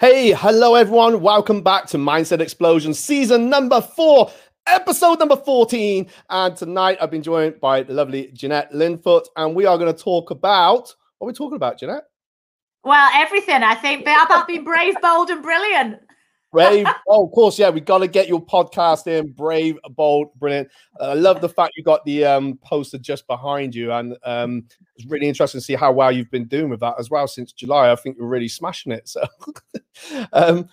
Hey, hello everyone. Welcome back to Mindset Explosion season number four, episode number 14. And tonight I've been joined by the lovely Jeanette Linfoot, and we are going to talk about what are we talking about, Jeanette? Well, everything, I think, about being brave, bold, and brilliant. Brave. oh, of course, yeah. We got to get your podcast in. Brave, bold, brilliant. Uh, I love the fact you got the um, poster just behind you, and um, it's really interesting to see how well you've been doing with that as well since July. I think you're really smashing it. So, um,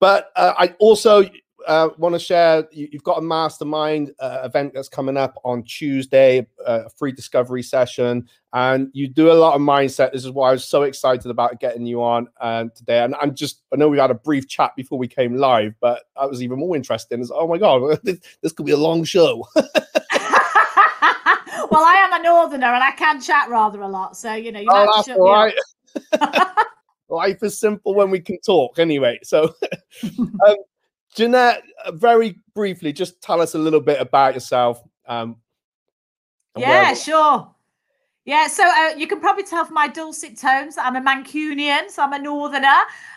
but uh, I also uh, want to share you, have got a mastermind uh, event that's coming up on Tuesday, uh, a free discovery session, and you do a lot of mindset. This is why I was so excited about getting you on uh, today. And I'm just, I know we had a brief chat before we came live, but that was even more interesting. Is oh my god, this, this could be a long show. well, I am a northerner and I can chat rather a lot, so you know you oh, that's right. Life is simple when we can talk, anyway. So, um, Jeanette, uh, very briefly, just tell us a little bit about yourself. Um, yeah, sure. Yeah, so uh, you can probably tell from my dulcet tones that I'm a Mancunian, so I'm a northerner.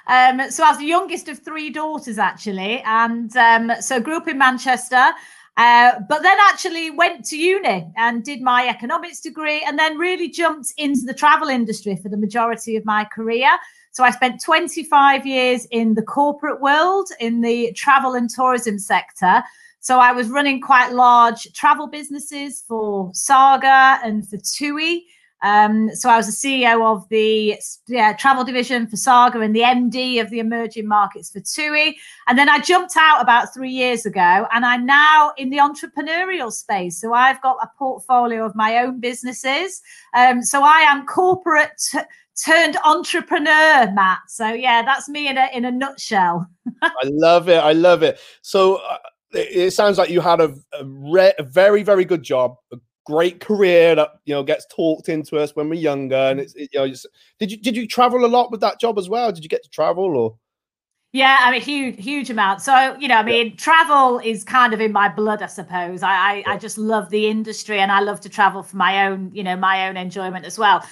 Um, so I was the youngest of three daughters, actually, and um, so grew up in Manchester. Uh, but then actually went to uni and did my economics degree, and then really jumped into the travel industry for the majority of my career. So I spent 25 years in the corporate world, in the travel and tourism sector. So I was running quite large travel businesses for Saga and for TUI. Um, so I was the CEO of the yeah, travel division for Saga and the MD of the emerging markets for TUI. And then I jumped out about three years ago and I'm now in the entrepreneurial space. So I've got a portfolio of my own businesses. Um, so I am corporate t- turned entrepreneur, Matt. So yeah, that's me in a in a nutshell. I love it. I love it. So uh, it, it, sounds like you had a, a, re- a, very very good job, a great career that you know gets talked into us when we're younger. And it's it, you know, just, did you did you travel a lot with that job as well? Did you get to travel or? Yeah, I mean, huge, huge amount. So, you know, I mean, yeah. travel is kind of in my blood, I suppose. I, I, yeah. I just love the industry and I love to travel for my own, you know, my own enjoyment as well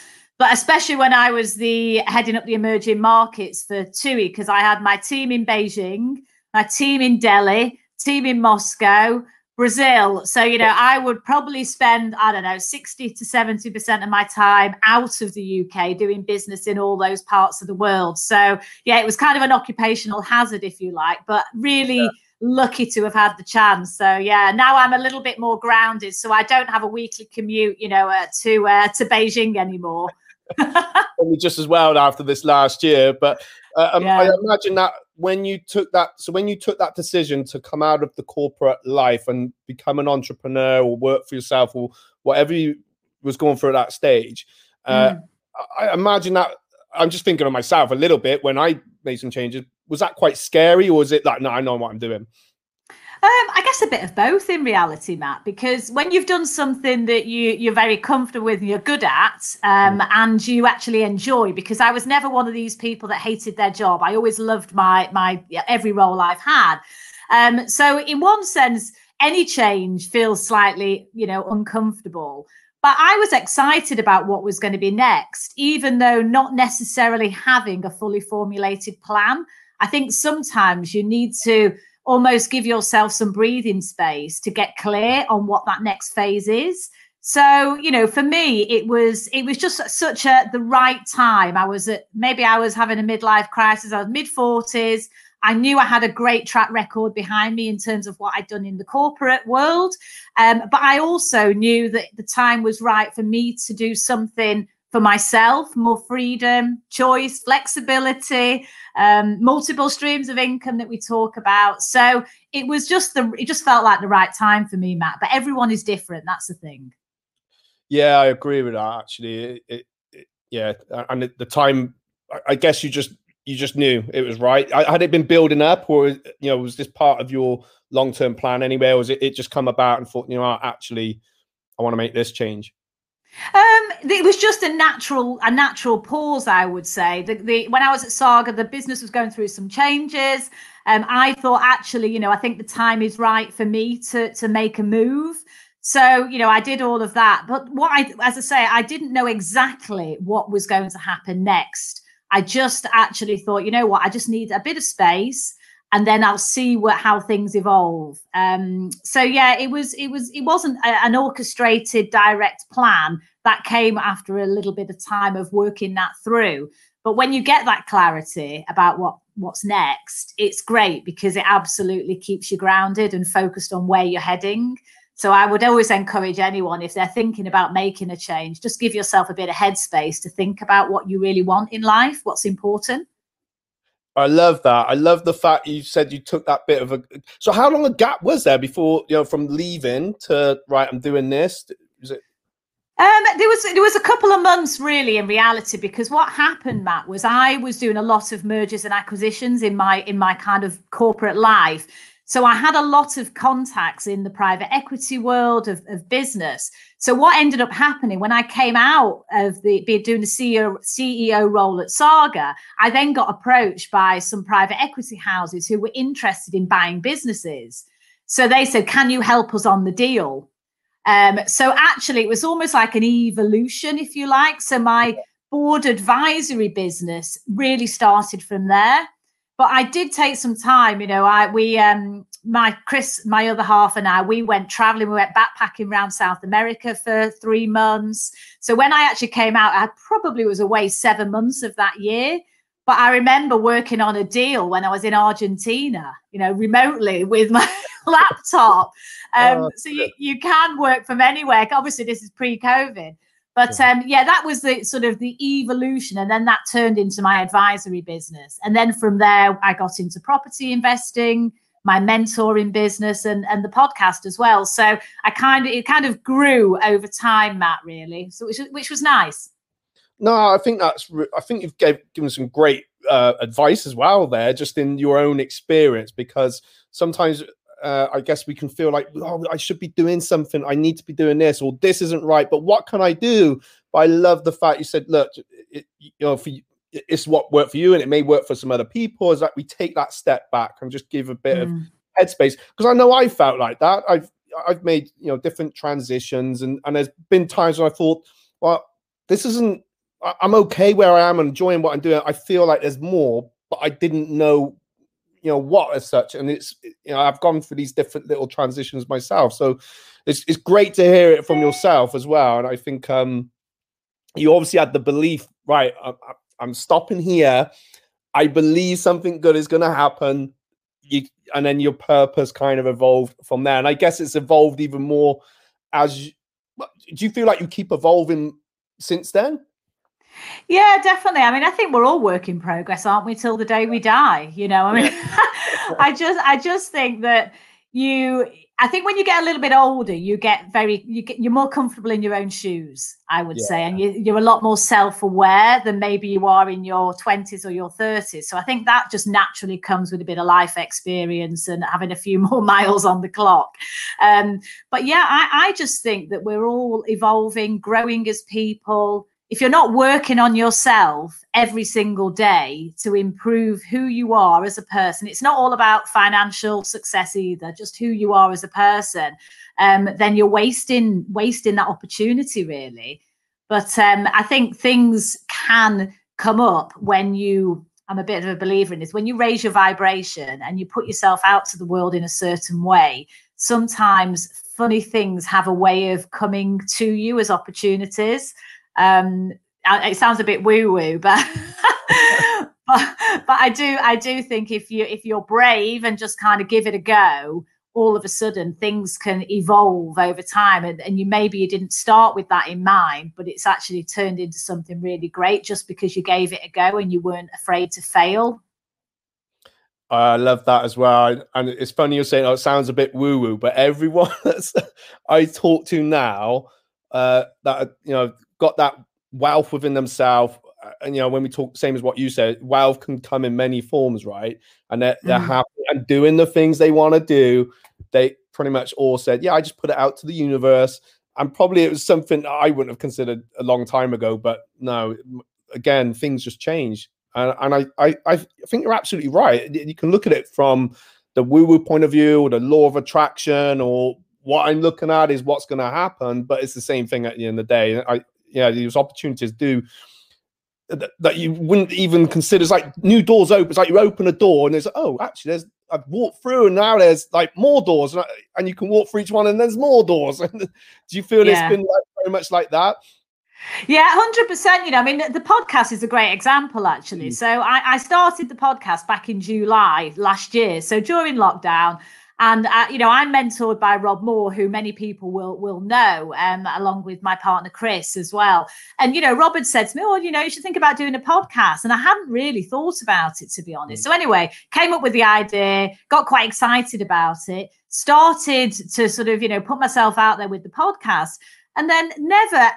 but especially when I was the heading up the emerging markets for TUI, because I had my team in Beijing, my team in Delhi, team in Moscow, Brazil. So, you know, I would probably spend, I don't know, 60 to 70% of my time out of the UK doing business in all those parts of the world. So, yeah, it was kind of an occupational hazard, if you like, but really. Yeah lucky to have had the chance. So yeah, now I'm a little bit more grounded, so I don't have a weekly commute, you know, uh, to uh, to Beijing anymore. Probably just as well after this last year. But uh, um, yeah. I imagine that when you took that, so when you took that decision to come out of the corporate life and become an entrepreneur or work for yourself or whatever you was going through at that stage, uh, mm. I imagine that I'm just thinking of myself a little bit when I made some changes. Was that quite scary, or was it like, no, I know what I'm doing? Um, I guess a bit of both in reality, Matt, because when you've done something that you you're very comfortable with and you're good at, um, mm. and you actually enjoy, because I was never one of these people that hated their job. I always loved my my every role I've had. Um, so in one sense, any change feels slightly, you know, uncomfortable. But I was excited about what was going to be next, even though not necessarily having a fully formulated plan. I think sometimes you need to almost give yourself some breathing space to get clear on what that next phase is. So you know for me it was it was just such a the right time. I was at maybe i was having a midlife crisis. I was mid 40s i knew i had a great track record behind me in terms of what i'd done in the corporate world. Um, but i also knew that the time was right for me to do something for myself more freedom choice flexibility um, multiple streams of income that we talk about. So it was just the it just felt like the right time for me matt but everyone is different that's the thing. Yeah i agree with that actually. It, it, it, yeah and the time i guess you just you just knew it was right. Had it been building up or you know was this part of your long-term plan anyway or was it, it just come about and thought you know actually i want to make this change um, it was just a natural, a natural pause, I would say. The, the when I was at Saga, the business was going through some changes. Um, I thought actually, you know, I think the time is right for me to to make a move. So, you know, I did all of that. But what I, as I say, I didn't know exactly what was going to happen next. I just actually thought, you know what, I just need a bit of space and then I'll see what how things evolve. Um, so yeah, it was it was it wasn't a, an orchestrated direct plan that came after a little bit of time of working that through. But when you get that clarity about what what's next, it's great because it absolutely keeps you grounded and focused on where you're heading. So I would always encourage anyone if they're thinking about making a change, just give yourself a bit of headspace to think about what you really want in life, what's important I love that. I love the fact you said you took that bit of a. So, how long a gap was there before you know from leaving to right? I'm doing this. Was it? Um, there was there was a couple of months really in reality because what happened, Matt, was I was doing a lot of mergers and acquisitions in my in my kind of corporate life, so I had a lot of contacts in the private equity world of, of business. So what ended up happening when I came out of the doing the CEO, CEO role at Saga, I then got approached by some private equity houses who were interested in buying businesses. So they said, "Can you help us on the deal?" Um, so actually, it was almost like an evolution, if you like. So my board advisory business really started from there but I did take some time. You know, I we um my Chris, my other half, and I we went traveling. We went backpacking around South America for three months. So when I actually came out, I probably was away seven months of that year. But I remember working on a deal when I was in Argentina, you know, remotely with my laptop. Um, oh, so you, you can work from anywhere. Obviously, this is pre-COVID. But um, yeah, that was the sort of the evolution, and then that turned into my advisory business, and then from there I got into property investing, my mentor in business, and and the podcast as well. So I kind of it kind of grew over time, Matt. Really, so which which was nice. No, I think that's I think you've gave, given some great uh, advice as well there, just in your own experience, because sometimes uh, I guess we can feel like, oh, I should be doing something. I need to be doing this, or this isn't right. But what can I do? But I love the fact you said, look, it, you know, for it's what worked for you, and it may work for some other people. Is that we take that step back and just give a bit mm. of headspace? Because I know I felt like that. I've I've made you know different transitions, and and there's been times when I thought, well, this isn't. I'm okay where I am, enjoying what I'm doing. I feel like there's more, but I didn't know you know what as such and it's you know i've gone through these different little transitions myself so it's it's great to hear it from yourself as well and i think um you obviously had the belief right i'm, I'm stopping here. I believe something good is going to happen. You and then your purpose kind of evolved from there. And i guess it's evolved even more as do you feel like you keep evolving since then? Yeah, definitely. I mean, I think we're all work in progress, aren't we, till the day we die? You know, I mean, I just, I just think that you, I think when you get a little bit older, you get very, you get, you're more comfortable in your own shoes, I would yeah. say, and you, you're a lot more self-aware than maybe you are in your twenties or your thirties. So I think that just naturally comes with a bit of life experience and having a few more miles on the clock. Um, but yeah, I, I just think that we're all evolving, growing as people if you're not working on yourself every single day to improve who you are as a person, it's not all about financial success either, just who you are as a person, um, then you're wasting wasting that opportunity really. But um, I think things can come up when you I'm a bit of a believer in this. When you raise your vibration and you put yourself out to the world in a certain way, sometimes funny things have a way of coming to you as opportunities. Um, it sounds a bit woo woo, but, but but I do I do think if you if you're brave and just kind of give it a go, all of a sudden things can evolve over time and, and you maybe you didn't start with that in mind but it's actually turned into something really great just because you gave it a go and you weren't afraid to fail I love that as well. And it's funny you're saying, oh, it sounds a bit woo woo, but everyone that I talk to now uh, that, you know, got that wealth within themselves. Uh, and you know, when we talk, same as what you said, wealth can come in many forms, right? And they're, they're mm. happy and doing the things they want to do. They pretty much all said, "Yeah, I just put it out to the universe." And probably it was something I wouldn't have considered a long time ago, but no, again, things just change. And, and I, I, I think you're absolutely right. You can look at it from the woo-woo point of view, or the law of attraction, or what I'm looking at is what's going to happen. But it's the same thing at the end of the day. I, yeah, these opportunities do that, that you wouldn't even consider. It's like new doors open. It's like you open a door and there's oh, actually, there's I've walked through and now there's like more doors and, I, and you can walk through each one and there's more doors. Do you feel yeah. it's been like very much like that? Yeah, hundred percent. You know, I mean, the podcast is a great example, actually. Mm. So I, I started the podcast back in July last year. So during lockdown, and uh, you know, I'm mentored by Rob Moore, who many people will will know, um, along with my partner Chris as well. And you know, Rob had said to me, "Well, you know, you should think about doing a podcast," and I hadn't really thought about it to be honest. Mm. So anyway, came up with the idea, got quite excited about it, started to sort of you know put myself out there with the podcast, and then never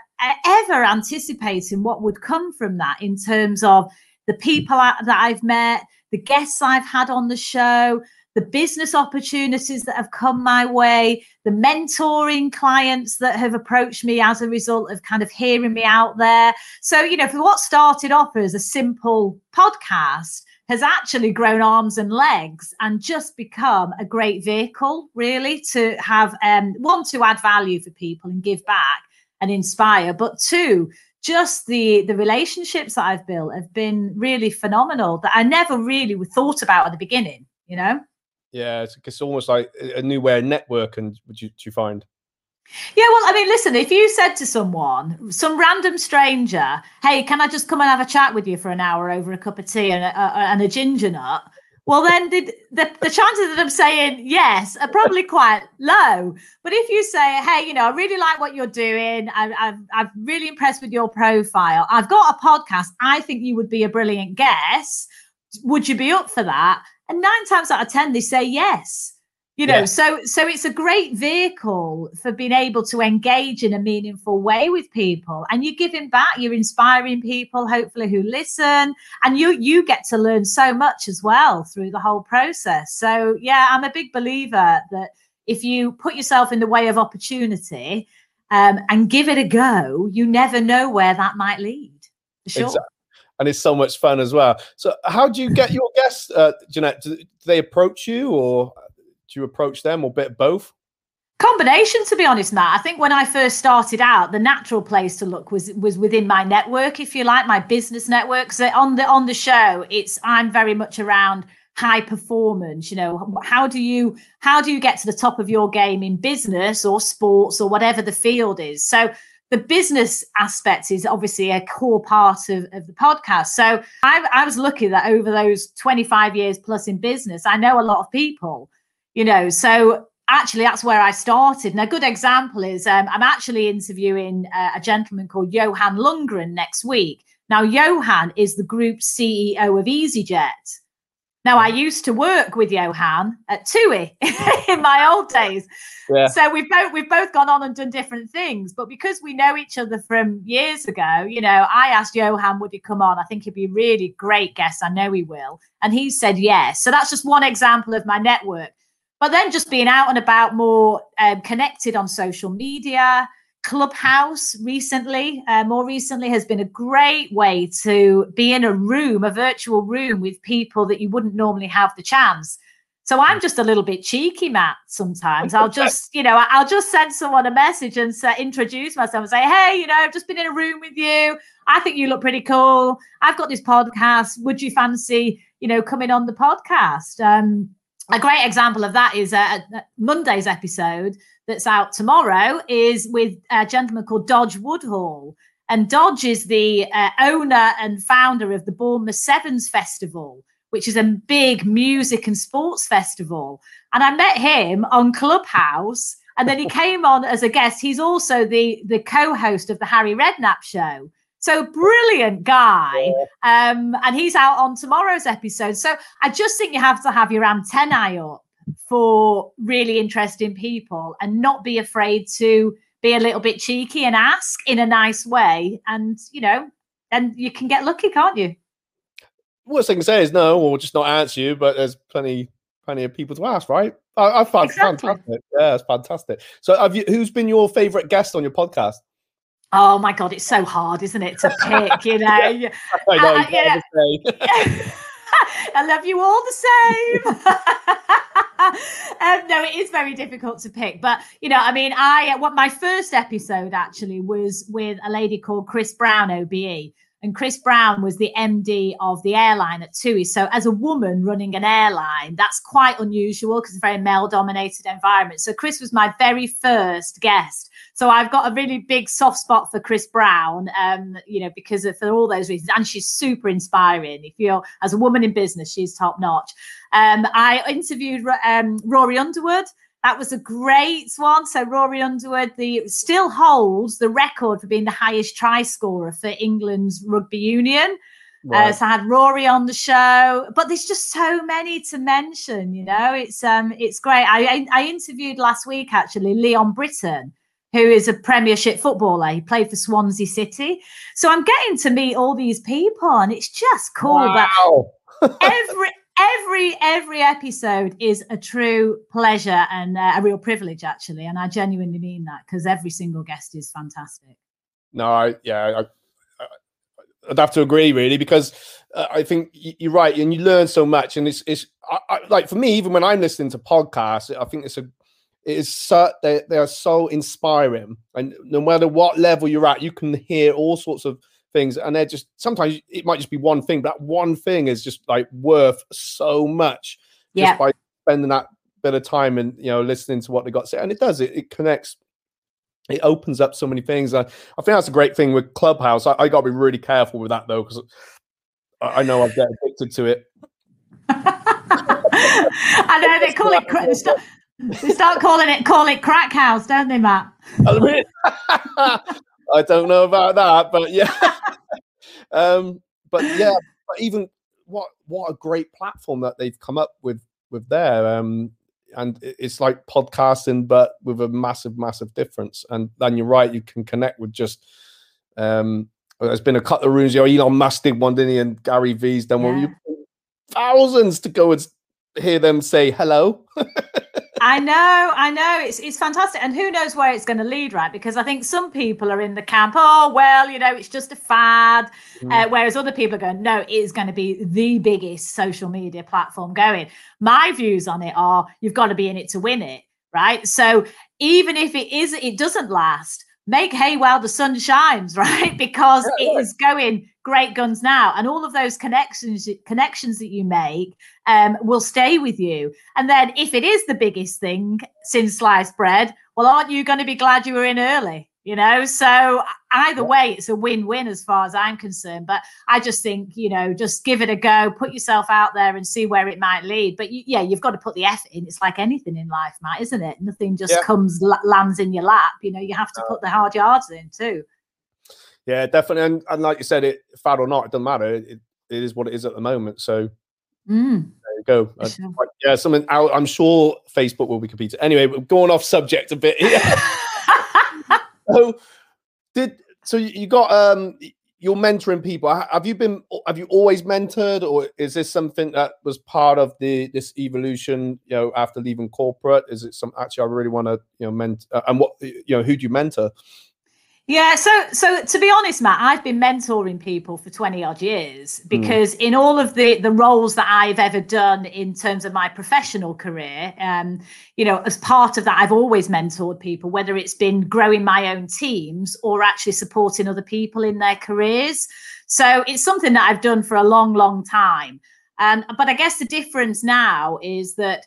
ever anticipating what would come from that in terms of the people that I've met, the guests I've had on the show, the business opportunities that have come my way, the mentoring clients that have approached me as a result of kind of hearing me out there. So, you know, for what started off as a simple podcast has actually grown arms and legs and just become a great vehicle, really, to have um, one, to add value for people and give back and inspire, but two, just the the relationships that I've built have been really phenomenal that I never really thought about at the beginning, you know. Yeah, it's, it's almost like a new way of networking. Would you, do you find? Yeah, well, I mean, listen, if you said to someone, some random stranger, hey, can I just come and have a chat with you for an hour over a cup of tea and a, a and a ginger nut? Well, then the, the, the chances of them saying yes are probably quite low. But if you say, hey, you know, I really like what you're doing, I, I'm really impressed with your profile, I've got a podcast, I think you would be a brilliant guest. Would you be up for that? And nine times out of ten they say yes. You know yeah. so so it's a great vehicle for being able to engage in a meaningful way with people. And you're giving back you're inspiring people hopefully who listen. And you you get to learn so much as well through the whole process. So yeah i'm a big believer that if you put yourself in the way of opportunity um, and give it a go you never know where that might lead. Sure. Exactly and it's so much fun as well. So, how do you get your guests, uh, Jeanette? Do, do, they approach you, or do you approach them, or bit both? Combination, to be honest, Matt. I think when I first started out, the natural place to look was was within my network, if you like, my business network. So on the on the show, it's I'm very much around high performance you know how do you how do you get to the top of your game in business or sports or whatever the field is so the business aspect is obviously a core part of, of the podcast. So I, I was lucky that over those 25 years plus in business, I know a lot of people, you know, so actually that's where I started. And a good example is um, I'm actually interviewing a gentleman called Johan Lundgren next week. Now, Johan is the group CEO of EasyJet. Now, I used to work with Johan at TUI in my old days. Yeah. So we've both we've both gone on and done different things, but because we know each other from years ago, you know, I asked Johan, would he come on? I think he'd be a really great guest. I know he will, and he said yes. So that's just one example of my network. But then just being out and about, more um, connected on social media, Clubhouse recently, uh, more recently, has been a great way to be in a room, a virtual room with people that you wouldn't normally have the chance. So I'm just a little bit cheeky, Matt. Sometimes I'll just, you know, I'll just send someone a message and say, introduce myself and say, hey, you know, I've just been in a room with you. I think you look pretty cool. I've got this podcast. Would you fancy, you know, coming on the podcast? Um, a great example of that is uh, Monday's episode that's out tomorrow is with a gentleman called Dodge Woodhall. And Dodge is the uh, owner and founder of the Bournemouth Sevens Festival, which is a big music and sports festival. And I met him on Clubhouse. And then he came on as a guest. He's also the, the co host of the Harry Redknapp show. So brilliant guy. Um, and he's out on tomorrow's episode. So I just think you have to have your antennae up for really interesting people and not be afraid to be a little bit cheeky and ask in a nice way. And, you know, and you can get lucky, can't you? Worst thing to say is no, or just not answer you, but there's plenty plenty of people to ask, right? I, I found exactly. fantastic. Yeah, it's fantastic. So have you who's been your favorite guest on your podcast? Oh my god, it's so hard, isn't it, to pick? You know, I, know uh, yeah. I love you all the same. um, no, it is very difficult to pick, but you know, I mean, I what my first episode actually was with a lady called Chris Brown, OBE, and Chris Brown was the MD of the airline at TUI. So, as a woman running an airline, that's quite unusual because it's a very male dominated environment. So, Chris was my very first guest. So, I've got a really big soft spot for Chris Brown, um, you know, because of, for all those reasons. And she's super inspiring. If you're, as a woman in business, she's top notch. Um, I interviewed um, Rory Underwood. That was a great one. So Rory Underwood the still holds the record for being the highest try scorer for England's rugby union. Right. Uh, so I had Rory on the show, but there's just so many to mention. You know, it's um, it's great. I I, I interviewed last week actually Leon Britton, who is a Premiership footballer. He played for Swansea City. So I'm getting to meet all these people, and it's just cool. Wow. But every every every episode is a true pleasure and uh, a real privilege actually and i genuinely mean that because every single guest is fantastic. No I, yeah I, would have to agree really because uh, i think you're right and you learn so much and it's it's I, I, like for me even when i'm listening to podcasts i think it's a it is so they, they are so inspiring and no matter what level you're at you can hear all sorts of things and they're just sometimes it might just be one thing but that one thing is just like worth so much yeah. just by spending that bit of time and you know listening to what they got to say and it does it, it connects it opens up so many things I, I think that's a great thing with clubhouse i, I got to be really careful with that though because I, I know i get addicted to it. I know they call it they start, they start calling it call it crack house don't they matt oh, I don't know about that, but yeah. um, but yeah, but even what what a great platform that they've come up with with there. Um, and it's like podcasting, but with a massive, massive difference. And then you're right, you can connect with just. Um, there's been a couple of rooms. You know, Elon Musk did one, didn't he? And Gary Vee's done yeah. one. You thousands to go and hear them say hello. I know, I know. It's it's fantastic, and who knows where it's going to lead, right? Because I think some people are in the camp, oh well, you know, it's just a fad, mm. uh, whereas other people are going, no, it is going to be the biggest social media platform going. My views on it are, you've got to be in it to win it, right? So even if it is, it doesn't last make hay while the sun shines, right? Because yeah, it is going great guns now, and all of those connections connections that you make um, will stay with you. And then, if it is the biggest thing since sliced bread, well, aren't you going to be glad you were in early? You know? So either way it's a win-win as far as i'm concerned but i just think you know just give it a go put yourself out there and see where it might lead. But you, yeah you've got to put the effort in. It's like anything in life matt isn't it? Nothing just yeah. comes lands in your lap you know? You have to put the hard yards in too. Yeah definitely and, and like you said it fad or not it doesn't matter. It, it is what it is at the moment so mm. there you go. Sure. yeah something i'm sure facebook will be competing. Anyway we're going off subject a bit here so did so you got um you're mentoring people. Have you been have you always mentored or is this something that was part of the this evolution you know after leaving corporate? Is it some actually i really want to you know mentor uh, and what you know who do you mentor yeah, so so to be honest, Matt, I've been mentoring people for 20 odd years hmm. because mm. in all of the the roles that I've ever done in terms of my professional career, um, you know, as part of that, I've always mentored people, whether it's been growing my own teams or actually supporting other people in their careers. So it's something that I've done for a long, long time. Um, but I guess the difference now is that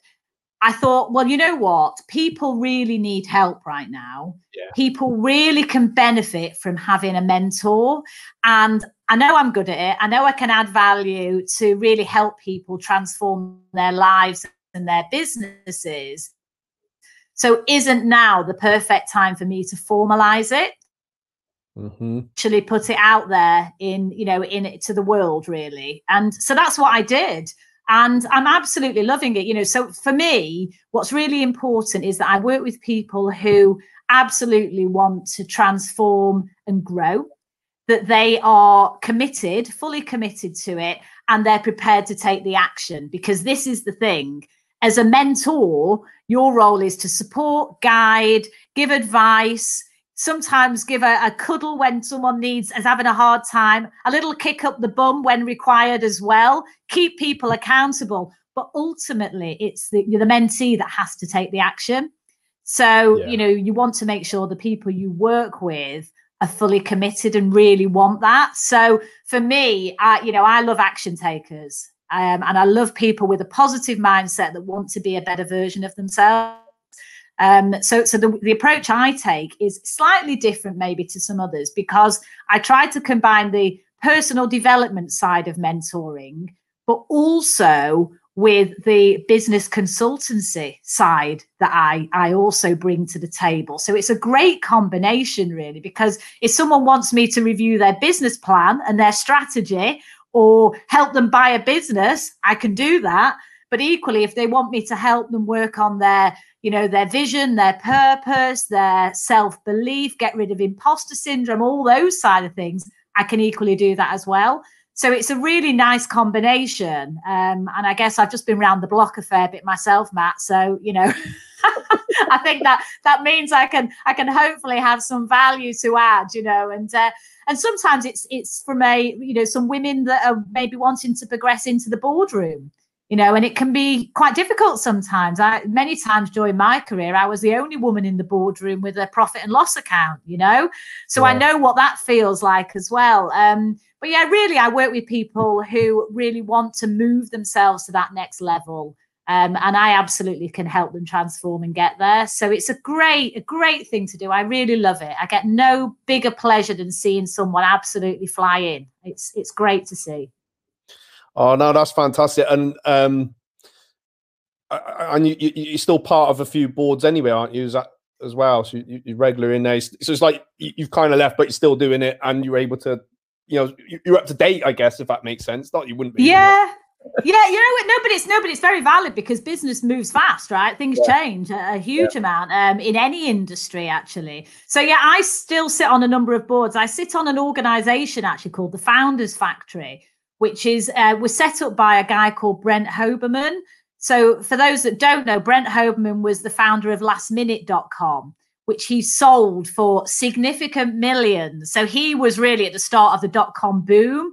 I thought, well, you know what? People really need help right now. Yeah. People really can benefit from having a mentor. And I know I'm good at it. I know I can add value to really help people transform their lives and their businesses. So, isn't now the perfect time for me to formalize it? Mm-hmm. Actually, put it out there in, you know, in it to the world, really. And so that's what I did and I'm absolutely loving it. You know, so for me, what's really important is that I work with people who absolutely want to transform and grow, that they are committed, fully committed to it, and they're prepared to take the action. Because this is the thing as a mentor, your role is to support, guide, give advice, sometimes give a, a, cuddle when someone needs is having a hard time a little kick up the bum when required as well keep people accountable but ultimately it's the, you're the mentee that has to take the action so yeah. you know you want to make sure the people you work with are fully committed and really want that. So for me, I, you know, I love action takers. Um, and I love people with a positive mindset that want to be a better version of themselves. Um, so, so the, the approach I take is slightly different, maybe to some others, because I try to combine the personal development side of mentoring, but also with the business consultancy side that I, I also bring to the table. So it's a great combination, really, because if someone wants me to review their business plan and their strategy or help them buy a business, I can do that. But equally, if they want me to help them work on their, you know, their vision, their purpose, their self-belief, get rid of imposter syndrome, all those side of things, I can equally do that as well. So it's a really nice combination. Um, and I guess I've just been around the block a fair bit myself, Matt. So, you know, I think that that means I can I can hopefully have some value to add, you know, and uh, and sometimes it's it's from a you know some women that are maybe wanting to progress into the boardroom you know and it can be quite difficult sometimes. I many times during my career i was the only woman in the boardroom with a profit and loss account you know? So yeah. i know what that feels like as well. Um, but yeah really i work with people who really want to move themselves to that next level um, and i absolutely can help them transform and get there. So it's a great a great thing to do. I really love it. I get no bigger pleasure than seeing someone absolutely fly in. It's it's great to see Oh no, that's fantastic. And um, and you, you are still part of a few boards anyway, aren't you? Is that as well? So you, you're regular in there. So it's like you've kind of left, but you're still doing it, and you're able to, you know, you're up to date, I guess, if that makes sense. Not you wouldn't be. Yeah. yeah, you know what? No, but it's no, but it's very valid because business moves fast, right? Things yeah. change a, a huge yeah. amount um, in any industry, actually. So yeah, I still sit on a number of boards. I sit on an organization actually called the Founders Factory, which is uh, was set up by a guy called Brent Hoberman. So, for those that don't know, Brent Hoberman was the founder of lastminute.com, which he sold for significant millions. So, he was really at the start of the dot com boom.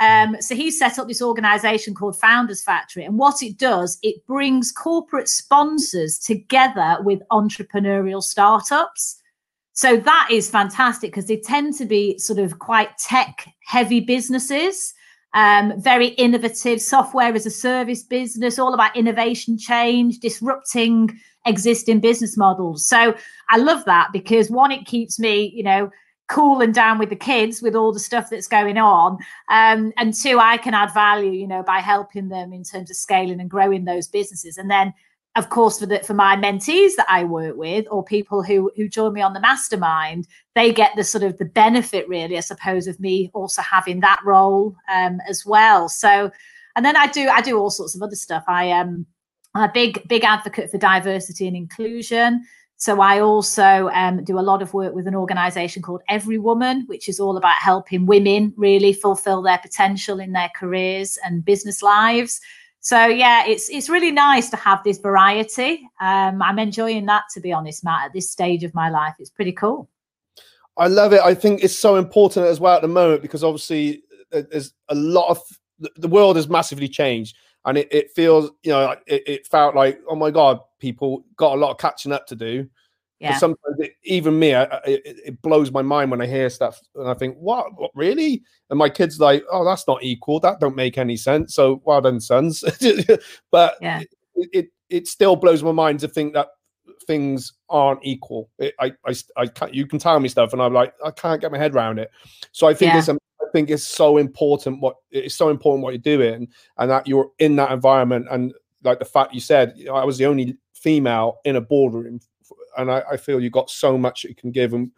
Um, so, he set up this organization called Founders Factory. And what it does, it brings corporate sponsors together with entrepreneurial startups. So, that is fantastic because they tend to be sort of quite tech heavy businesses um, very innovative software as a service business, all about innovation, change, disrupting existing business models. So I love that because one, it keeps me, you know, cool and down with the kids with all the stuff that's going on. Um, and two, I can add value, you know, by helping them in terms of scaling and growing those businesses. And then of course for the for my mentees that I work with or people who who join me on the mastermind they get the sort of the benefit really I suppose of me also having that role um, as well. So and then I do I do all sorts of other stuff. I am um, a big big advocate for diversity and inclusion. So I also um, do a lot of work with an organization called Every Woman, which is all about helping women really fulfill their potential in their careers and business lives. So yeah, it's it's really nice to have this variety. Um, I'm enjoying that to be honest, Matt. At this stage of my life, it's pretty cool. I love it. I think it's so important as well at the moment because obviously uh, there's a lot of the world has massively changed, and it, it feels you know it, it felt like oh my god, people got a lot of catching up to do. Yeah. Sometimes it, even me, I, it, it, blows my mind when I hear stuff, and I think, "What? What really?" And my kids like, "Oh, that's not equal. That don't make any sense." So, well done, sons. but yeah. it, it it still blows my mind to think that things aren't equal. It, I, I, I can't, you can tell me stuff, and I'm like, I can't get my head around it. So I think yeah. it's, um, I think it's so important what it's so important what you're doing, and that you're in that environment, and like the fact you said, I was the only female in a boardroom and I, I feel you've got so much you can give, and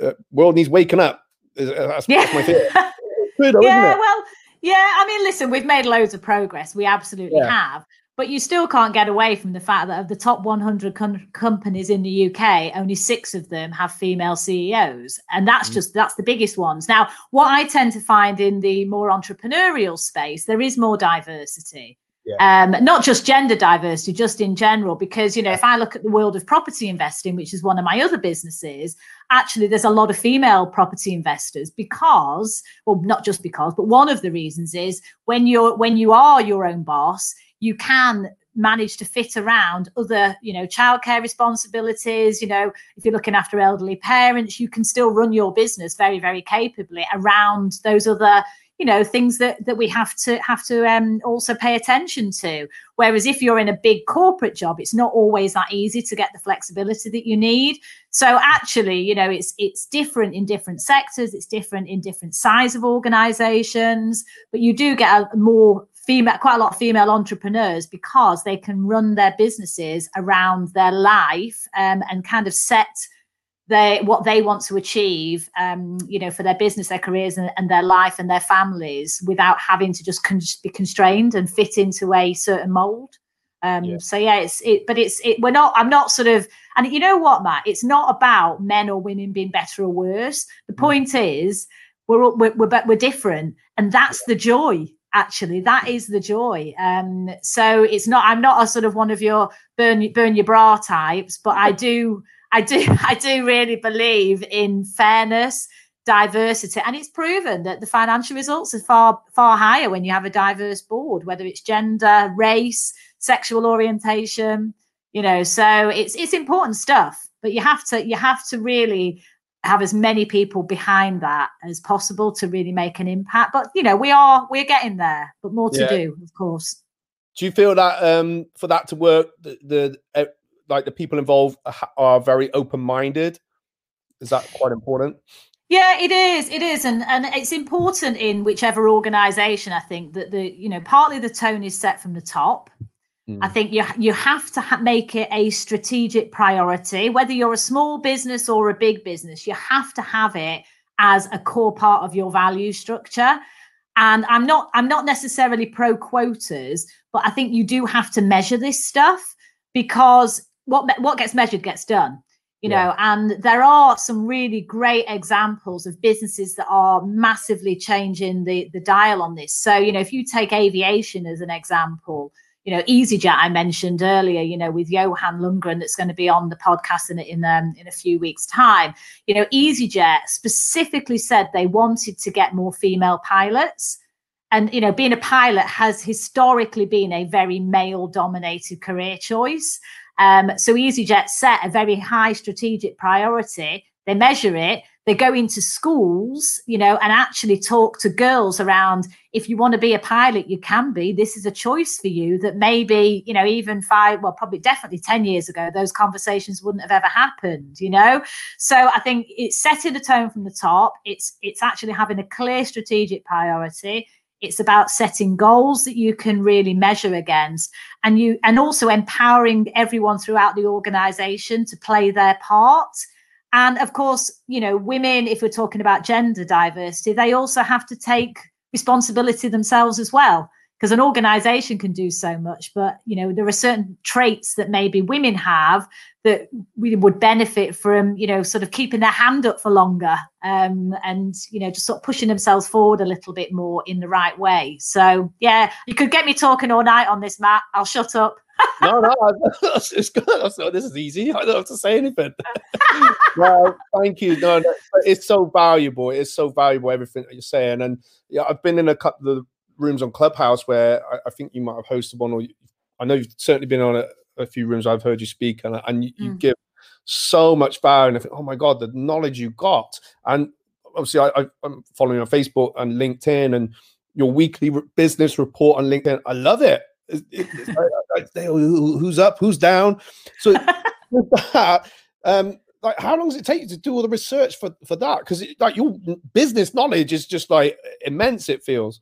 uh, world needs waking up. That's, yeah. that's my feeling. yeah, well, yeah. I mean, listen, we've made loads of progress. We absolutely yeah. have. But you still can't get away from the fact that of the top 100 com- companies in the UK, only six of them have female CEOs, and that's mm. just that's the biggest ones. Now, what I tend to find in the more entrepreneurial space, there is more diversity. Yeah. Um, not just gender diversity, just in general, because you know, if I look at the world of property investing, which is one of my other businesses, actually there's a lot of female property investors because, well, not just because, but one of the reasons is when you're when you are your own boss, you can manage to fit around other, you know, childcare responsibilities. You know, if you're looking after elderly parents, you can still run your business very, very capably around those other, you know things that that we have to have to um, also pay attention to. Whereas if you're in a big corporate job it's not always that easy to get the flexibility that you need. So actually you know it's it's different in different sectors it's different in different size of organizations but you do get a more female quite a lot of female entrepreneurs because they can run their businesses around their life um, and kind of set they what they want to achieve um, you know for their business their careers and, and, their life and their families without having to just con- be constrained and fit into a certain mold. Um, yeah. so yeah it's it but it's it we're not i'm not sort of and you know what matt? It's not about men or women being better or worse. The mm. point is we're all, we're, we're, we're different and that's the joy actually. That is the joy. Um so it's not i'm not a sort of one of your burn burn your bra types but i do I do I do really believe in fairness, diversity, and it's proven that the financial results are far far higher when you have a diverse board, whether it's gender, race, sexual orientation, you know. So it's it's important stuff, but you have to you have to really have as many people behind that as possible to really make an impact. But you know, we are we're getting there, but more to yeah. do, of course. Do you feel that um, for that to work, the, the like the people involved are very open minded. Is that quite important? Yeah, it is. It is, and and it's important in whichever organisation. I think that the you know partly the tone is set from the top. Mm. I think you you have to ha- make it a strategic priority, whether you're a small business or a big business. You have to have it as a core part of your value structure. And I'm not I'm not necessarily pro quotas, but I think you do have to measure this stuff because what what gets measured gets done you know yeah. and there are some really great examples of businesses that are massively changing the the dial on this. So you know if you take aviation as an example you know easyjet i mentioned earlier you know with johan lundgren that's going to be on the podcast in in um, in a few weeks time you know easyjet specifically said they wanted to get more female pilots. And you know being a pilot has historically been a very male dominated career choice um, so EasyJet set a very high strategic priority. They measure it. They go into schools, you know, and actually talk to girls around if you want to be a pilot, you can be. This is a choice for you that maybe, you know, even five, well, probably definitely 10 years ago, those conversations wouldn't have ever happened, you know? So I think it's setting the tone from the top. It's it's actually having a clear strategic priority it's about setting goals that you can really measure against and you and also empowering everyone throughout the organization to play their part. And of course you know women if we're talking about gender diversity they also have to take responsibility themselves as well because an organization can do so much but you know there are certain traits that maybe women have that we would benefit from you know sort of keeping their hand up for longer um, and you know just sort of pushing themselves forward a little bit more in the right way so yeah you could get me talking all night on this matt i'll shut up no, no, it's good. this is easy. I don't have to say anything. well, thank you. No, no, it's so valuable. It's so valuable everything that you're saying. And yeah, I've been in a couple of rooms on Clubhouse where I, I, think you might have hosted one, or I know you've certainly been on a, a few rooms I've heard you speak, and, and you, you mm. give so much value. And I think, oh my God, the knowledge you got. And obviously, I, am following on Facebook and LinkedIn and your weekly business report on LinkedIn. I love it. It, it, I, I, who's up? Who's down? So with that, um, like how long does it take you to do all the research for for that? Because like your business knowledge is just like immense. It feels.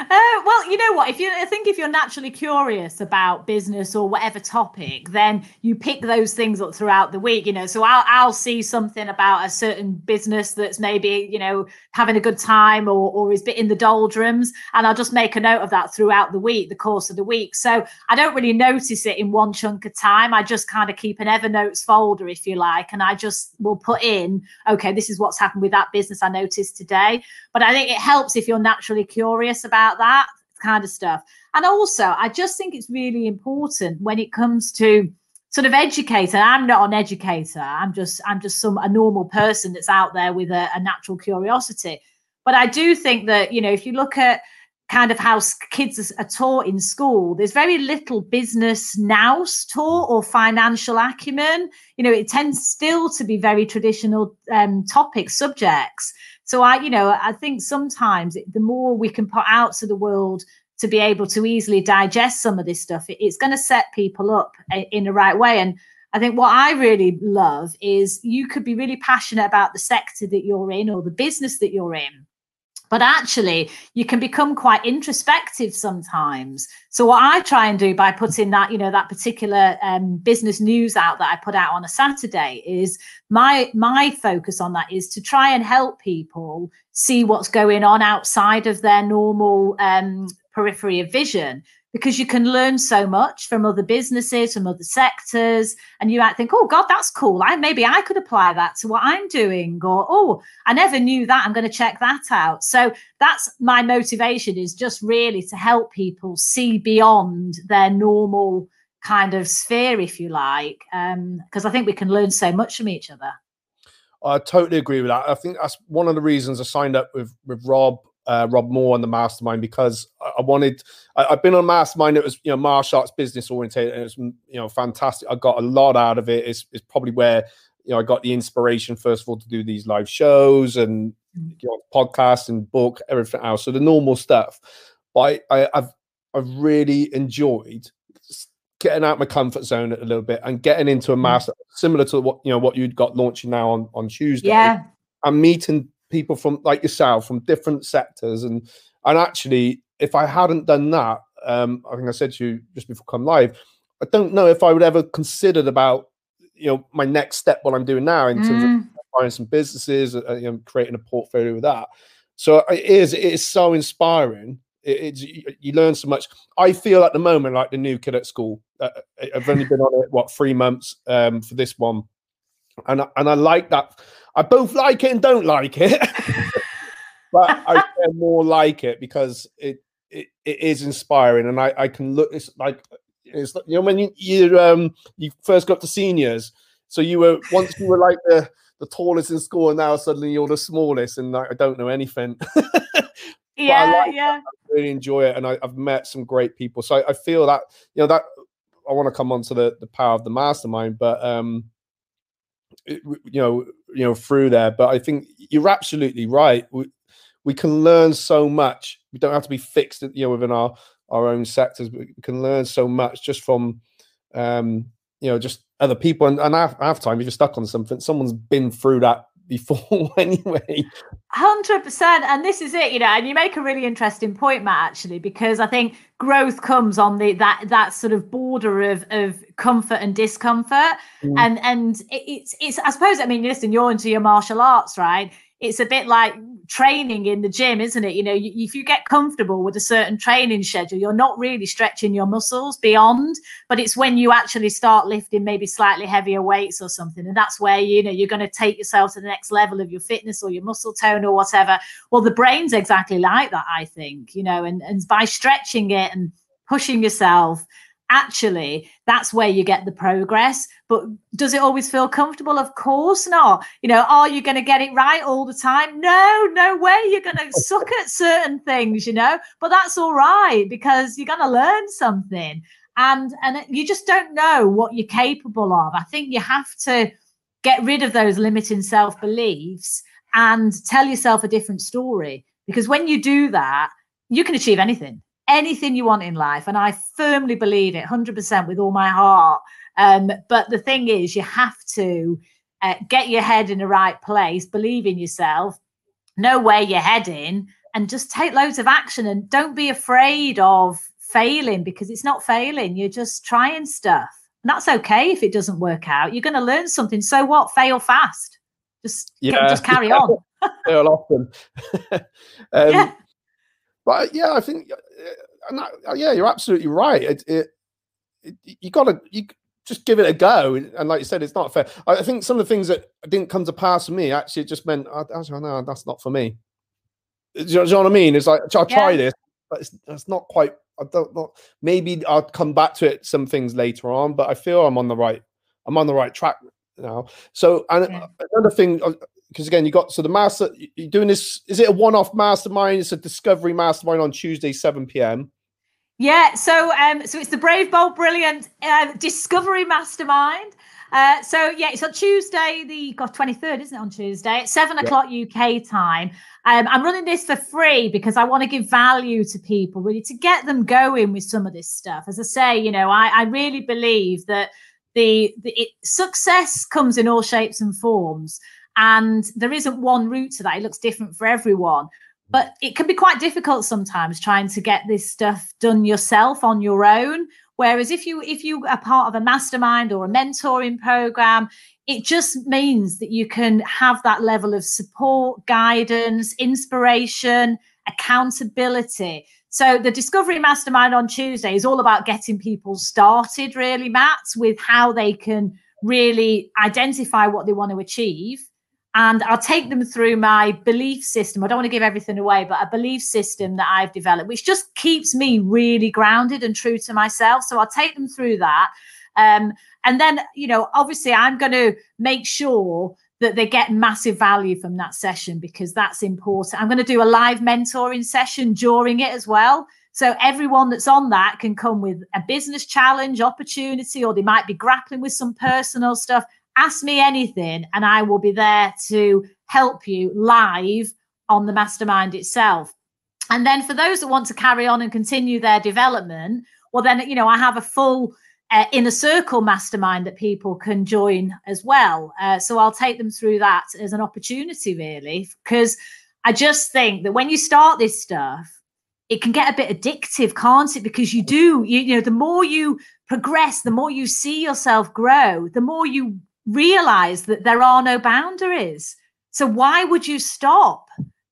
Uh, well, you know what? If you, I think if you're naturally curious about business or whatever topic, then you pick those things up throughout the week. You know, so I'll I'll see something about a certain business that's maybe you know having a good time or or is bit in the doldrums, and I'll just make a note of that throughout the week, the course of the week. So I don't really notice it in one chunk of time. I just kind of keep an Evernote folder, if you like, and I just will put in, okay, this is what's happened with that business I noticed today. But I think it helps if you're naturally curious about that kind of stuff. And also, I just think it's really important when it comes to sort of educator. I'm not an educator. I'm just I'm just some a normal person that's out there with a, a natural curiosity. But I do think that you know if you look at kind of how kids are taught in school, there's very little business nous taught or financial acumen. You know, it tends still to be very traditional um, subjects. So I, you know, I think sometimes the more we can put out to the world to be able to easily digest some of this stuff, it's going to set people up in the right way. And I think what I really love is you could be really passionate about the sector that you're in or the business that you're in but actually you can become quite introspective sometimes. So what i try and do by putting that you know that particular um, business news out that i put out on a saturday is my my focus on that is to try and help people see what's going on outside of their normal um, periphery of vision because you can learn so much from other businesses, from other sectors, and you might think, "Oh God, that's cool. I maybe I could apply that to what I'm doing," or "Oh, I never knew that. I'm going to check that out." So that's my motivation is just really to help people see beyond their normal kind of sphere, if you like, because um, I think we can learn so much from each other. I totally agree with that. I think that's one of the reasons I signed up with with Rob uh, Rob Moore on the mastermind because I, I wanted. I, have been on mastermind It was you know martial arts business oriented and it was you know fantastic. I got a lot out of it. It's, it's probably where you know I got the inspiration first of all to do these live shows and mm. you know, podcast and book everything else. So the normal stuff. But I, I, I've I've really enjoyed getting out my comfort zone a little bit and getting into a mm. master similar to what you know what you'd got launching now on on Tuesday. Yeah. And meeting people from like yourself from different sectors and and actually if i hadn't done that um i think i said to you just before come live i don't know if i would ever considered about you know my next step what i'm doing now in terms mm. of buying some businesses uh, you know creating a portfolio with that. So it is it is so inspiring. It, it's you learn so much. I feel at the moment like the new kid at school uh, i've only been on it what three months um for this one. And and i like that I both like it and don't like it, but I more like it because it, it, it is inspiring, and I I can look. It's like it's you know when you you um you first got to seniors, so you were once you were like the the tallest in school, and now suddenly you're the smallest, and like, I don't know anything. yeah, like yeah. I really enjoy it, and I, have met some great people. So I, I, feel that you know that I want to come on to the the power of the mastermind, but um, you know, you know, through there. But I think you're absolutely right. We, we can learn so much. We don't have to be fixed, you know, within our our own sectors. We can learn so much just from, um, you know, just other people. And, and half, half time, if you're stuck on something, someone's been through that before anyway. Hundred percent, and this is it, you know. And you make a really interesting point, Matt, actually, because I think growth comes on the that that sort of border of of comfort and discomfort, mm. and and it, it's it's. I suppose. I mean, listen, you're into your martial arts, right? It's a bit like training in the gym, isn't it? You know, if you get comfortable with a certain training schedule, you're not really stretching your muscles beyond. But it's when you actually start lifting maybe slightly heavier weights or something, and that's where you know you're going to take yourself to the next level of your fitness or your muscle tone or whatever. Well, the brain's exactly like that, I think. You know, and and by stretching it and pushing yourself actually that's where you get the progress. But does it always feel comfortable? Of course not. You know are you going to get it right all the time? No no way you're going to suck at certain things you know? But that's all right because you're going to learn something. And and you just don't know what you're capable of. I think you have to get rid of those limiting self beliefs and tell yourself a different story. Because when you do that you can achieve anything anything you want in life. And I firmly believe it 100% with all my heart. Um, but the thing is, you have to uh, get your head in the right place, believe in yourself, know where you're heading, and just take loads of action. And don't be afraid of failing because it's not failing. You're just trying stuff. And that's okay if it doesn't work out. You're going to learn something. So what? Fail fast. Just, yeah. just carry on. fail often. um, yeah. But yeah, I think, uh, uh, yeah, you're absolutely right. It, it, it you got to you just give it a go. And like you said, it's not fair. I think some of the things that didn't come to pass for me actually just meant, I, I know that's not for me. Do you, know, do you know what I mean? It's like I'll try yeah. this, but it's, it's not quite. I don't know. Maybe I'll come back to it some things later on, but I feel I'm on the right. I'm on the right track now. So, and yeah. another thing, because again, you got so the master. You're doing this. Is it a one-off mastermind? It's a discovery mastermind on Tuesday, seven p.m. Yeah, so um, so it's the Brave, Bold, Brilliant uh, Discovery Mastermind. Uh, so yeah, it's on Tuesday, the God twenty third, isn't it? On Tuesday at seven o'clock UK time. Um, I'm running this for free because I want to give value to people, really, to get them going with some of this stuff. As I say, you know, I, I really believe that the, the it, success comes in all shapes and forms, and there isn't one route to that. It looks different for everyone. But it can be quite difficult sometimes trying to get this stuff done yourself on your own. Whereas if you if you are part of a mastermind or a mentoring program it just means that you can have that level of support guidance inspiration accountability. So the discovery mastermind on tuesday is all about getting people started really matt with how they can really identify what they want to achieve and I'll take them through my belief system. I don't want to give everything away, but a belief system that I've developed, which just keeps me really grounded and true to myself. So I'll take them through that. Um, and then, you know, obviously, I'm going to make sure that they get massive value from that session because that's important. I'm going to do a live mentoring session during it as well. So everyone that's on that can come with a business challenge, opportunity, or they might be grappling with some personal stuff ask me anything and I will be there to help you live on the mastermind itself. And then for those that want to carry on and continue their development, well, then, you know, I have a full uh, inner circle mastermind that people can join as well. Uh, so I'll take them through that as an opportunity, really, because I just think that when you start this stuff, it can get a bit addictive, can't it? Because you do, you, you know, the more you progress, the more you see yourself grow, the more you realize that there are no boundaries. So why would you stop?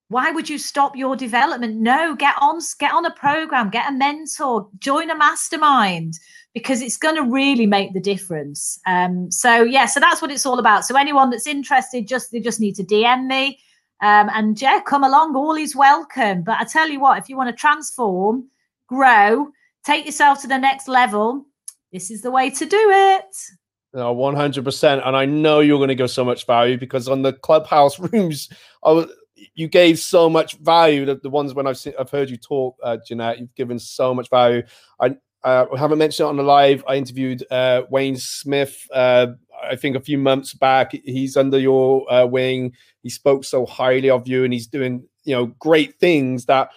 Why would you stop your development? No, get on, get on a program, get a mentor, join a mastermind because it's going to really make the difference. Um, so yeah, so that's what it's all about. So anyone that's interested, just they just need to DM me. Um, and yeah, come along, all is welcome. But I tell you what, if you want to transform, grow, take yourself to the next level, this is the way to do it. No, one hundred percent, and I know you're going to give so much value because on the clubhouse rooms, I was, you gave so much value. The, the ones when I've seen, I've heard you talk, uh, Jeanette, you've given so much value. I uh, haven't mentioned it on the live. I interviewed uh, Wayne Smith. Uh, I think a few months back. He's under your uh, wing. He spoke so highly of you, and he's doing you know great things that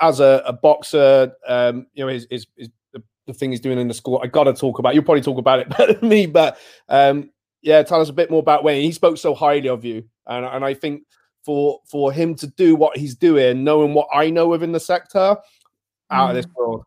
as a, a boxer, um, you know, his, his, his the thing he's doing in the school. I got to talk about. You'll probably talk about it better than me, but um, yeah, tell us a bit more about Wayne. He spoke so highly of you, and and I think for for him to do what he's doing, knowing what I know within the sector, out mm. of this mm. world.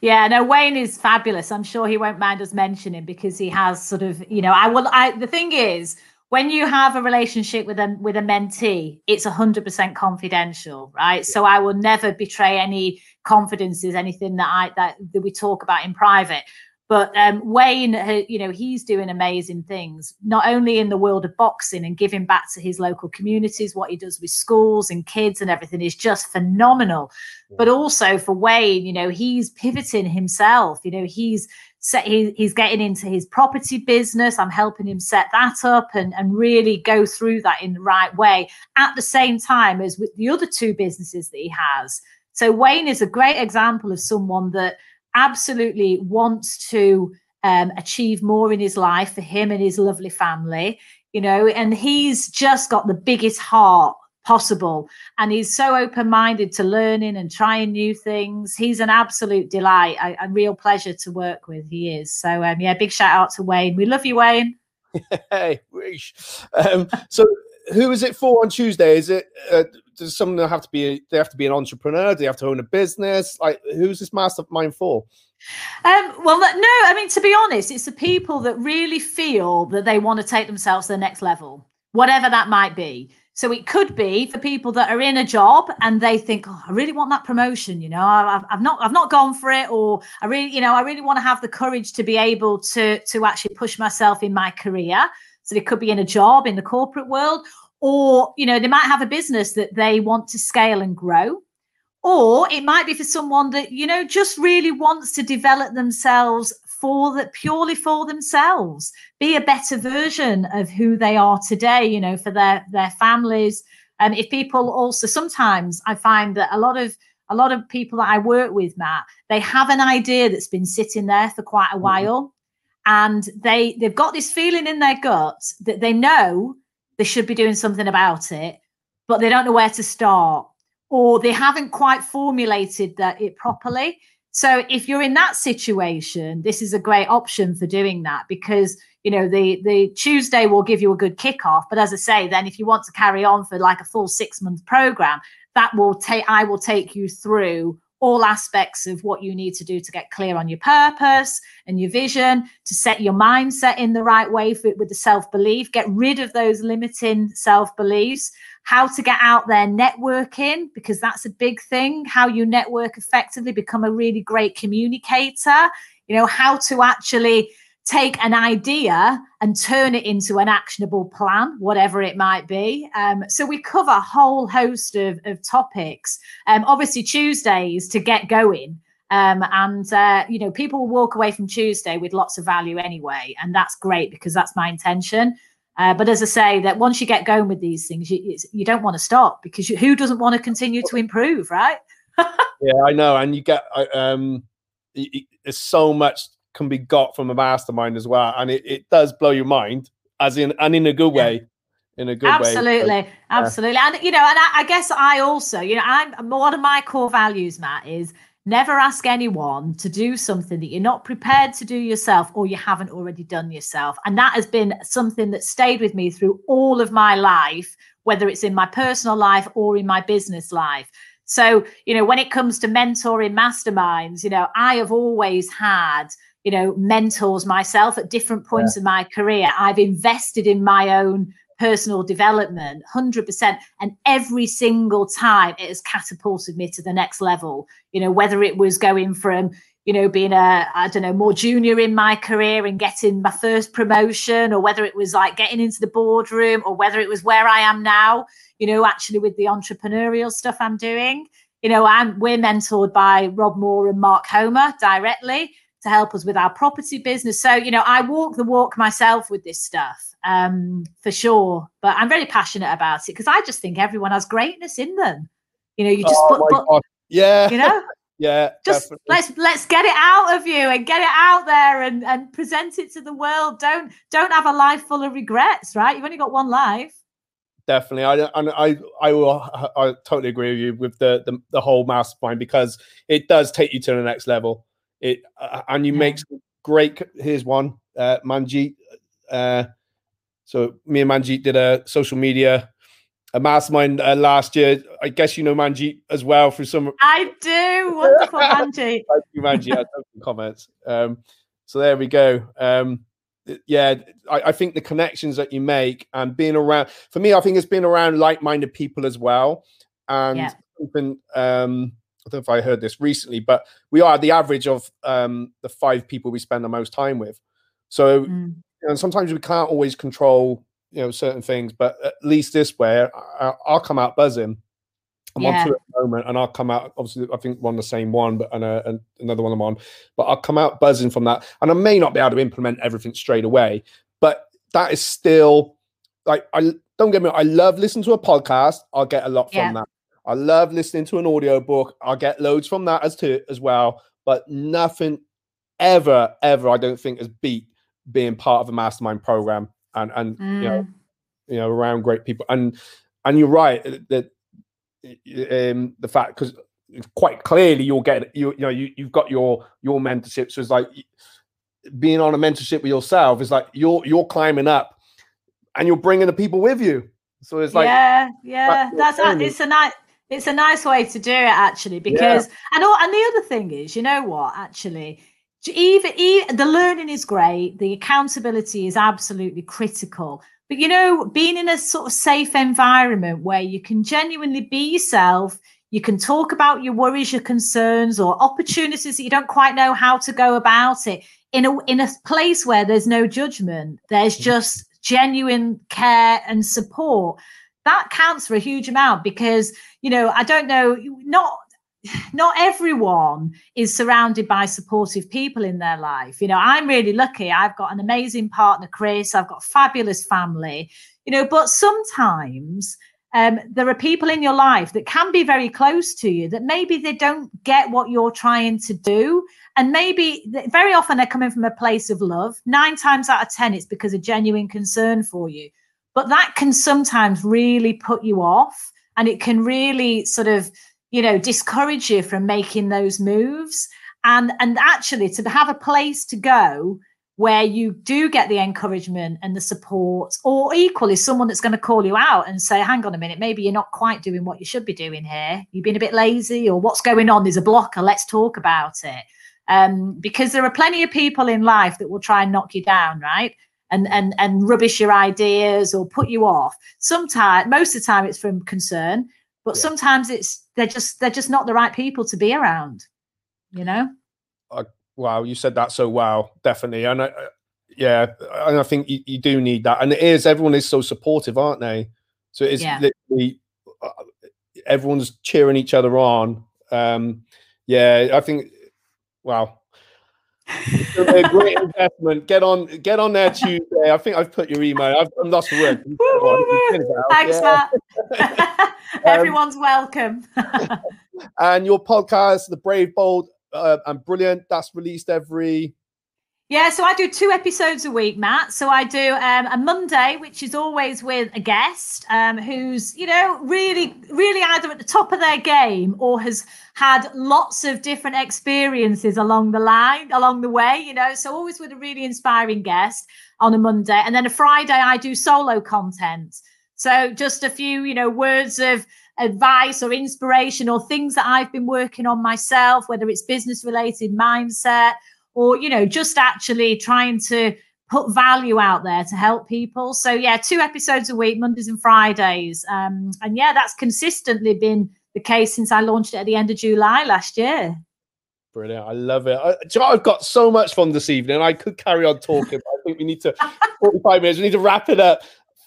Yeah, no, Wayne is fabulous. I'm sure he won't mind us mentioning because he has sort of, you know, I will. I the thing is, when you have a relationship with a with a mentee, it's hundred percent confidential, right? So I will never betray any confidences, anything that I that, that we talk about in private. But um, Wayne, you know, he's doing amazing things, not only in the world of boxing and giving back to his local communities, what he does with schools and kids and everything is just phenomenal. But also for Wayne, you know, he's pivoting himself. You know, he's set, he, he's getting into his property business. I'm helping him set that up and, and really go through that in the right way at the same time as with the other two businesses that he has. So Wayne is a great example of someone that absolutely wants to um, achieve more in his life for him and his lovely family, you know, and he's just got the biggest heart possible. And he's so open minded to learning and trying new things. He's an absolute delight, a, a real pleasure to work with. He is. So, um, yeah, big shout out to Wayne. We love you, Wayne. Hey, um, so who is it for on Tuesday? Is it uh, does someone have to be they have to be an entrepreneur? Do they have to own a business? Like who's this mastermind for? Um, well, no, I mean to be honest, it's the people that really feel that they want to take themselves to the next level, whatever that might be. So it could be for people that are in a job and they think, "Oh, I really want that promotion." You know, I've, I've not, I've not gone for it, or I really, you know, I really want to have the courage to be able to to actually push myself in my career. So they could be in a job in the corporate world, or you know, they might have a business that they want to scale and grow. Or it might be for someone that, you know, just really wants to develop themselves for that purely for themselves. Be a better version of who they are today you know for their their families. And um, if people also sometimes i find that a lot of a lot of people that i work with matt they have an idea that's been sitting there for quite a mm-hmm. while and they they've got this feeling in their gut that they know they should be doing something about it but they don't know where to start or they haven't quite formulated that it properly so if you're in that situation this is a great option for doing that because you know the the tuesday will give you a good kickoff. But as i say then if you want to carry on for like a full six month program that will take i will take you through all aspects of what you need to do to get clear on your purpose and your vision, to set your mindset in the right way for, with the self belief, get rid of those limiting self beliefs, how to get out there networking, because that's a big thing, how you network effectively, become a really great communicator, you know, how to actually take an idea and turn it into an actionable plan, whatever it might be. Um, so we cover a whole host of, of topics. Um, obviously, Tuesdays to get going. Um, and uh, you know, people will walk away from Tuesday with lots of value anyway, and that's great because that's my intention. Uh, but as I say, that once you get going with these things, you, you don't want to stop because you, who doesn't want to continue to improve, right? yeah, I know, and you get um, there's so much can be got from a mastermind as well. And it, it does blow your mind, as in and in a good way. In a good absolutely, way. Absolutely. Absolutely. And you know, and I, I guess I also, you know, I'm one of my core values, Matt, is never ask anyone to do something that you're not prepared to do yourself or you haven't already done yourself. And that has been something that stayed with me through all of my life, whether it's in my personal life or in my business life. So, you know, when it comes to mentoring masterminds, you know, I have always had you know mentors myself at different points yeah. in my career i've invested in my own personal development 100% and every single time it has catapulted me to the next level. You know whether it was going from you know being a i don't know more junior in my career and getting my first promotion or whether it was like getting into the boardroom or whether it was where i am now you know actually with the entrepreneurial stuff i'm doing. You know i'm we're mentored by rob moore and mark homer directly to help us with our property business. So, you know, I walk the walk myself with this stuff um, for sure. But I'm very passionate about it because I just think everyone has greatness in them. You know, you just oh put, put yeah, you know, yeah, just definitely. let's let's get it out of you and get it out there and and present it to the world. Don't don't have a life full of regrets, right? You've only got one life. Definitely, I and I I will I totally agree with you with the, the the whole mastermind because it does take you to the next level it uh, and you make great. Here's one, uh, Manjeet. Uh, so me and Manjeet did a social media a mastermind uh, last year. I guess you know Manjeet as well through some. I do. Wonderful, Manjeet. Thank you, Manjeet. comments. Um, so there we go. Um, yeah, I, I, think the connections that you make and being around for me, I think it's being around like-minded people as well, and yeah. something um, I don't know if I heard this recently, but we are the average of um, the five people we spend the most time with. So mm. you know, sometimes we can't always control you know certain things, but at least this way, I, will come out buzzing. I'm yeah. on it at the moment, and I'll come out. Obviously, I think we're on the same one, but and, uh, and another one I'm on. But I'll come out buzzing from that, and I may not be able to implement everything straight away, but that is still like I don't get me. I love listening to a podcast. I'll get a lot yeah. from that. I love listening to an audiobook. I get loads from that as to as well, but nothing ever, ever, I don't think has beat being part of a mastermind program and and mm. you know, mm. you know, around great people. And and you're right that um, the fact because quite clearly you'll get you you know you you've got your your mentorship. So it's like being on a mentorship with yourself is like you're you're climbing up and you're bringing the people with you. So it's like yeah, yeah, that's, that's it's a nice it's a nice way to do it, actually, because yeah. and all, and the other thing is, you know what, actually, even, even the learning is great, the accountability is absolutely critical. But you know, being in a sort of safe environment where you can genuinely be yourself, you can talk about your worries, your concerns, or opportunities that you don't quite know how to go about it in a in a place where there's no judgment. There's mm. just genuine care and support that counts for a huge amount because you know i don't know not not everyone is surrounded by supportive people in their life. You know, I'm really lucky. I've got an amazing partner, Chris. I've got fabulous family, you know, but sometimes um, there are people in your life that can be very close to you that maybe they don't get what you're trying to do. And maybe very often they're coming from a place of love. Nine times out of 10, it's because of genuine concern for you. But that can sometimes really put you off and it can really sort of you know discourage you from making those moves. And and actually to have a place to go where you do get the encouragement and the support or equally someone that's going to call you out and say hang on a minute maybe you're not quite doing what you should be doing here. You've been a bit lazy or what's going on? There's a blocker. Let's talk about it. Um, because there are plenty of people in life that will try and knock you down right and and and rubbish your ideas or put you off sometimes most of the time it's from concern but yeah. sometimes it's they're just they're just not the right people to be around you know uh, wow you said that so wow definitely and I, yeah and i think you, you, do need that and it is everyone is so supportive aren't they so it's yeah. literally uh, everyone's cheering each other on um yeah i think wow a great investment. Get on, get on there Tuesday. I think I've put your email. I've, I'm lost for words. Thanks, Matt. Um, Everyone's welcome. and your podcast, The Brave, Bold, uh, and Brilliant, that's released every yeah, so I do two episodes a week, Matt. So I do um, a Monday, which is always with a guest um, who's, you know, really, really either at the top of their game or has had lots of different experiences along the line, along the way, you know. So always with a really inspiring guest on a Monday. And then a Friday, I do solo content. So just a few, you know, words of advice or inspiration or things that I've been working on myself, whether it's business related mindset or you know just actually trying to put value out there to help people so yeah two episodes a week mondays and fridays um, and yeah that's consistently been the case since i launched it at the end of july last year Brilliant. I love it. I, you know, I've got so much fun this evening. I could carry on talking, but I think we need to 45 minutes. We need to wrap it up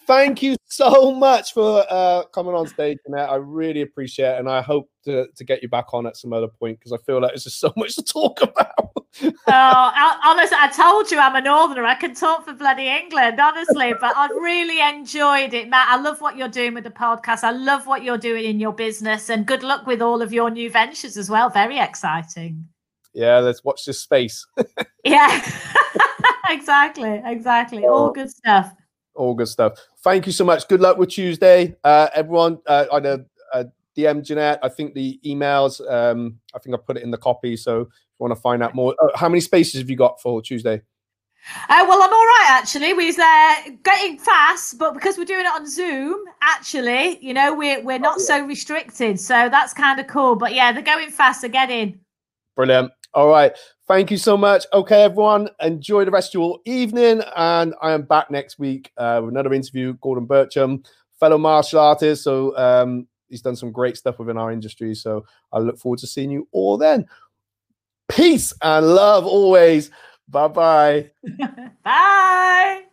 thank you so much for uh, coming on stage, Jeanette. I really appreciate it, and I hope to, to get you back on at some other point because I feel like there's just so much to talk about. oh, honestly, I told you I'm a northerner. I can talk for bloody England, honestly. But I've really enjoyed it, Matt. I love what you're doing with the podcast. I love what you're doing in your business, and good luck with all of your new ventures as well. Very exciting. Yeah, let's watch this space. yeah, exactly, exactly. All oh. good stuff all good stuff. Thank you so much. Good luck with Tuesday, uh, everyone. Uh, I know uh, DM Jeanette. I think the emails. Um, I think I put it in the copy. So want to find out more, uh, how many spaces have you got for Tuesday? Uh, well, I'm all right actually. We're uh, getting fast, but because we're doing it on Zoom, actually, you know, we're we're not oh, yeah. so restricted, so that's kind of cool. But yeah, they're going fast. So get in. Brilliant. All right. Thank you so much. Okay, everyone, enjoy the rest of your evening. And I am back next week uh, with another interview. Gordon Bircham, fellow martial artist. So um, he's done some great stuff within our industry. So I look forward to seeing you all then. Peace and love always. Bye-bye. Bye.